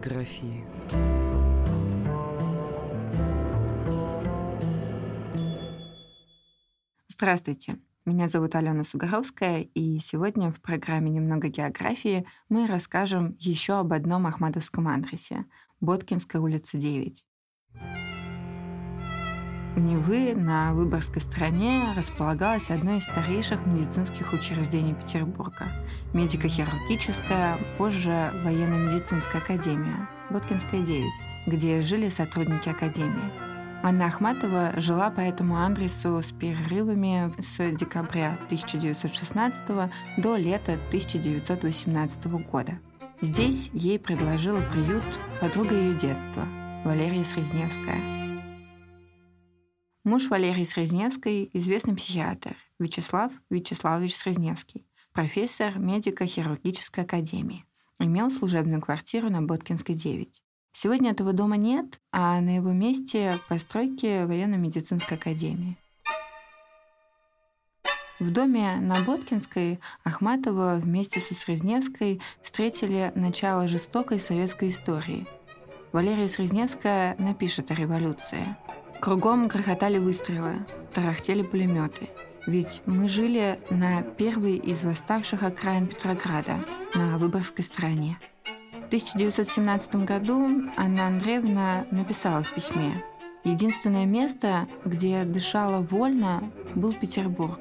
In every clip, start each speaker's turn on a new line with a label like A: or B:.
A: географии.
B: Здравствуйте. Меня зовут Алена Сугаровская, и сегодня в программе «Немного географии» мы расскажем еще об одном ахматовском адресе — Боткинская улица, 9. У Невы на Выборгской стороне располагалось одно из старейших медицинских учреждений Петербурга – медико-хирургическая, позже военно-медицинская академия, Боткинская, 9, где жили сотрудники академии. Анна Ахматова жила по этому адресу с перерывами с декабря 1916 до лета 1918 года. Здесь ей предложила приют подруга ее детства, Валерия Срезневская – Муж Валерии Срезневской – известный психиатр Вячеслав Вячеславович Срезневский, профессор медико-хирургической академии. Имел служебную квартиру на Боткинской, 9. Сегодня этого дома нет, а на его месте постройки военно-медицинской академии. В доме на Боткинской Ахматова вместе со Срезневской встретили начало жестокой советской истории. Валерия Срезневская напишет о революции – Кругом грохотали выстрелы, тарахтели пулеметы. Ведь мы жили на первой из восставших окраин Петрограда, на Выборгской стороне. В 1917 году Анна Андреевна написала в письме «Единственное место, где я дышала вольно, был Петербург.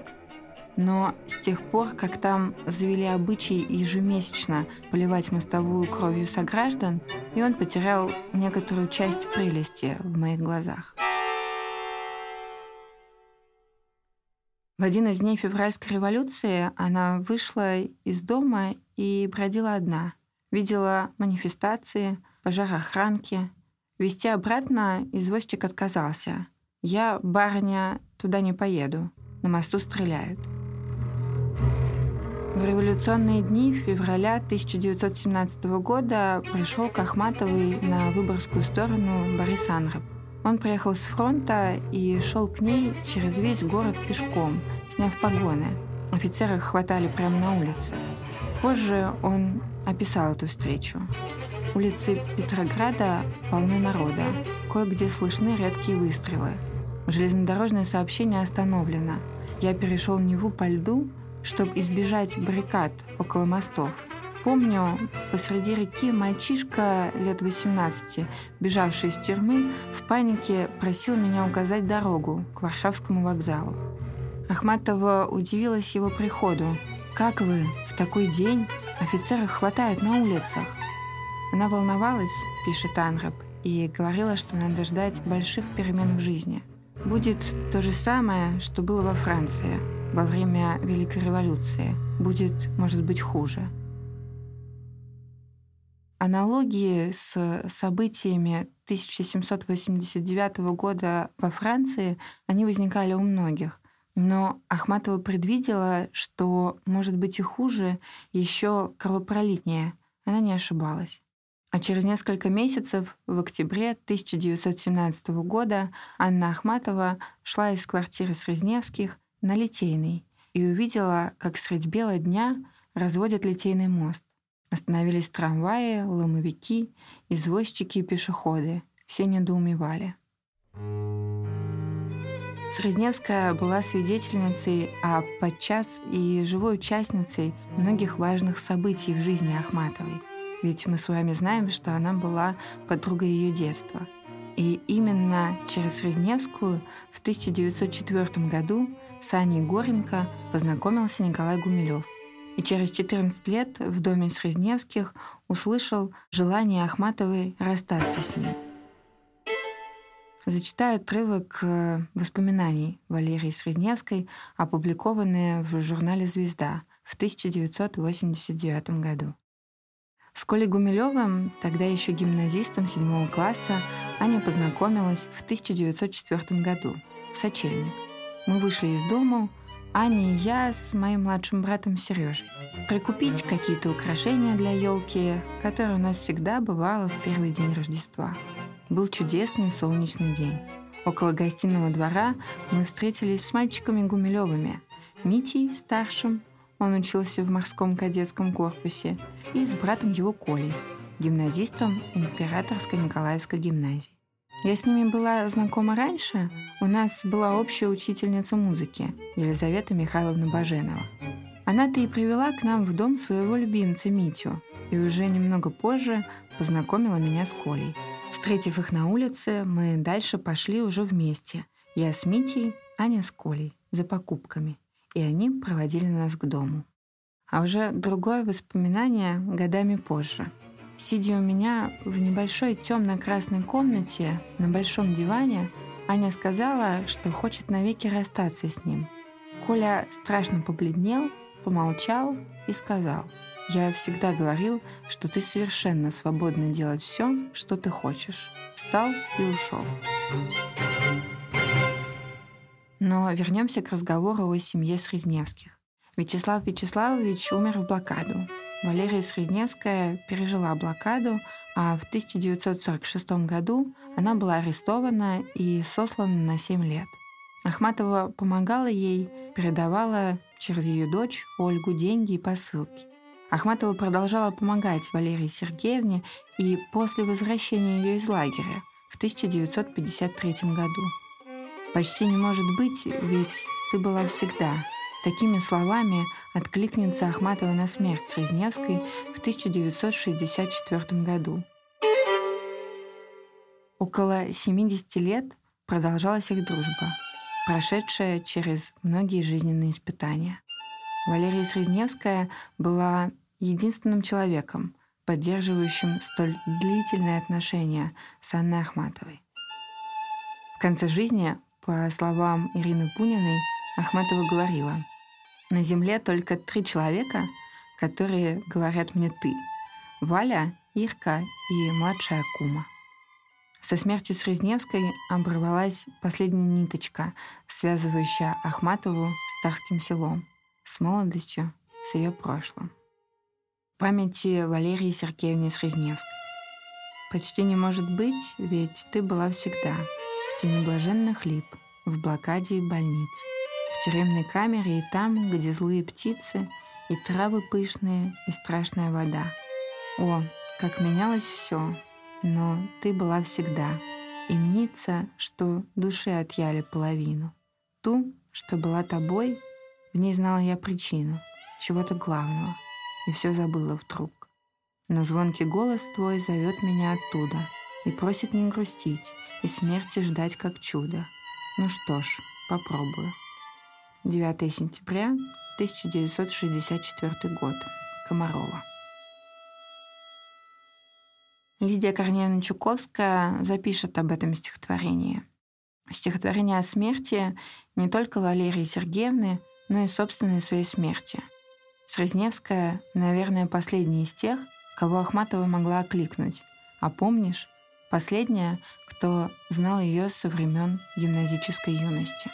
B: Но с тех пор, как там завели обычай ежемесячно поливать мостовую кровью сограждан, и он потерял некоторую часть прелести в моих глазах. В один из дней февральской революции она вышла из дома и бродила одна. Видела манифестации, пожар охранки. Вести обратно извозчик отказался. «Я, барыня, туда не поеду. На мосту стреляют». В революционные дни февраля 1917 года пришел к Ахматовой на выборгскую сторону Борис Анроб. Он приехал с фронта и шел к ней через весь город пешком, сняв погоны. Офицеры их хватали прямо на улице. Позже он описал эту встречу. Улицы Петрограда полны народа. Кое-где слышны редкие выстрелы. Железнодорожное сообщение остановлено. Я перешел Неву по льду, чтобы избежать баррикад около мостов – Помню, посреди реки мальчишка лет 18, бежавший из тюрьмы, в панике просил меня указать дорогу к Варшавскому вокзалу. Ахматова удивилась его приходу. «Как вы? В такой день? Офицеров хватает на улицах». Она волновалась, пишет Анраб, и говорила, что надо ждать больших перемен в жизни. Будет то же самое, что было во Франции во время Великой революции. Будет, может быть, хуже. Аналогии с событиями 1789 года во Франции, они возникали у многих. Но Ахматова предвидела, что может быть и хуже, еще кровопролитнее. Она не ошибалась. А через несколько месяцев, в октябре 1917 года, Анна Ахматова шла из квартиры Срезневских на Литейный и увидела, как средь бела дня разводят Литейный мост. Остановились трамваи, ломовики, извозчики и пешеходы. Все недоумевали. Срезневская была свидетельницей, а подчас и живой участницей многих важных событий в жизни Ахматовой. Ведь мы с вами знаем, что она была подругой ее детства. И именно через Срезневскую в 1904 году с Аней Горенко познакомился Николай Гумилев – и через 14 лет в доме Срезневских услышал желание Ахматовой расстаться с ним. Зачитаю отрывок э, воспоминаний Валерии Срезневской, опубликованные в журнале «Звезда» в 1989 году. С Колей Гумилевым, тогда еще гимназистом седьмого класса, Аня познакомилась в 1904 году в Сочельник. Мы вышли из дома, Аня и я с моим младшим братом Сережей. Прикупить какие-то украшения для елки, которые у нас всегда бывало в первый день Рождества. Был чудесный солнечный день. Около гостиного двора мы встретились с мальчиками Гумилевыми. Митей, старшим, он учился в морском кадетском корпусе, и с братом его Колей. гимназистом Императорской Николаевской гимназии. Я с ними была знакома раньше. У нас была общая учительница музыки Елизавета Михайловна Баженова. Она-то и привела к нам в дом своего любимца Митю, и уже немного позже познакомила меня с Колей. Встретив их на улице, мы дальше пошли уже вместе. Я с Митей, Аня с Колей, за покупками. И они проводили нас к дому. А уже другое воспоминание годами позже — Сидя у меня в небольшой темно-красной комнате на большом диване, Аня сказала, что хочет навеки расстаться с ним. Коля страшно побледнел, помолчал и сказал, «Я всегда говорил, что ты совершенно свободна делать все, что ты хочешь». Встал и ушел. Но вернемся к разговору о семье Срезневских. Вячеслав Вячеславович умер в блокаду, Валерия Срезневская пережила блокаду, а в 1946 году она была арестована и сослана на 7 лет. Ахматова помогала ей, передавала через ее дочь Ольгу деньги и посылки. Ахматова продолжала помогать Валерии Сергеевне и после возвращения ее из лагеря в 1953 году. «Почти не может быть, ведь ты была всегда», Такими словами откликнется Ахматова на смерть Срезневской в 1964 году. Около 70 лет продолжалась их дружба, прошедшая через многие жизненные испытания. Валерия Срезневская была единственным человеком, поддерживающим столь длительные отношения с Анной Ахматовой. В конце жизни, по словам Ирины Пуниной, Ахматова говорила, «На Земле только три человека, которые говорят мне «ты». Валя, Ирка и младшая Кума. Со смертью Срезневской оборвалась последняя ниточка, связывающая Ахматову с Тарским селом, с молодостью, с ее прошлым. Памяти Валерии Сергеевны Срезневской. Почти не может быть, ведь ты была всегда в тени блаженных лип, в блокаде и больнице в тюремной камере и там, где злые птицы, и травы пышные, и страшная вода. О, как менялось все, но ты была всегда, и мнится, что души отъяли половину. Ту, что была тобой, в ней знала я причину, чего-то главного, и все забыла вдруг. Но звонкий голос твой зовет меня оттуда и просит не грустить и смерти ждать как чудо. Ну что ж, попробую. 9 сентября 1964 год. Комарова. Лидия Корнеевна Чуковская запишет об этом стихотворении. Стихотворение о смерти не только Валерии Сергеевны, но и собственной своей смерти. Срезневская, наверное, последняя из тех, кого Ахматова могла окликнуть. А помнишь, последняя, кто знал ее со времен гимназической юности.